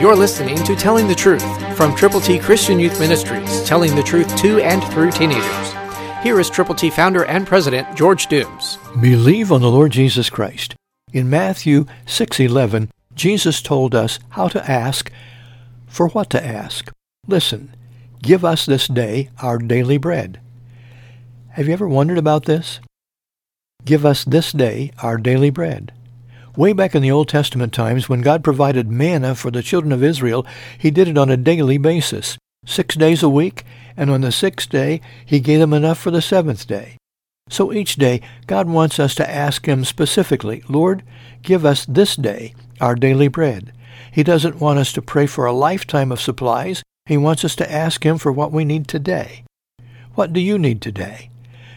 You're listening to Telling the Truth from Triple T Christian Youth Ministries, telling the truth to and through teenagers. Here is Triple T founder and president George Dooms. Believe on the Lord Jesus Christ. In Matthew 6:11, Jesus told us how to ask for what to ask. Listen, give us this day our daily bread. Have you ever wondered about this? Give us this day our daily bread. Way back in the Old Testament times, when God provided manna for the children of Israel, he did it on a daily basis, six days a week, and on the sixth day he gave them enough for the seventh day. So each day, God wants us to ask him specifically, Lord, give us this day our daily bread. He doesn't want us to pray for a lifetime of supplies. He wants us to ask him for what we need today. What do you need today?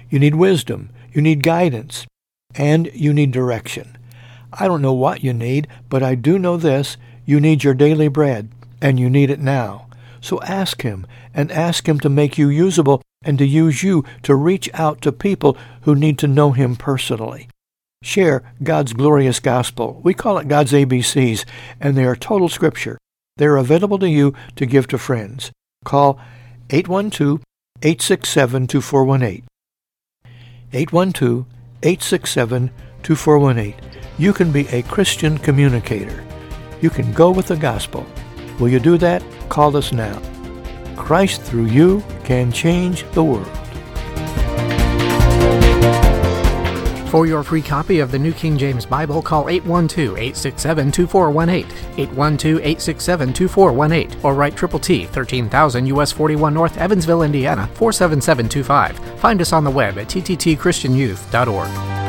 You need wisdom. You need guidance. And you need direction. I don't know what you need, but I do know this. You need your daily bread, and you need it now. So ask him, and ask him to make you usable and to use you to reach out to people who need to know him personally. Share God's glorious gospel. We call it God's ABCs, and they are total scripture. They are available to you to give to friends. Call 812-867-2418. 812-867-2418. You can be a Christian communicator. You can go with the gospel. Will you do that? Call us now. Christ through you can change the world. For your free copy of the New King James Bible, call 812-867-2418, 812-867-2418, or write Triple T, 13000 US 41 North, Evansville, Indiana, 47725. Find us on the web at tttchristianyouth.org.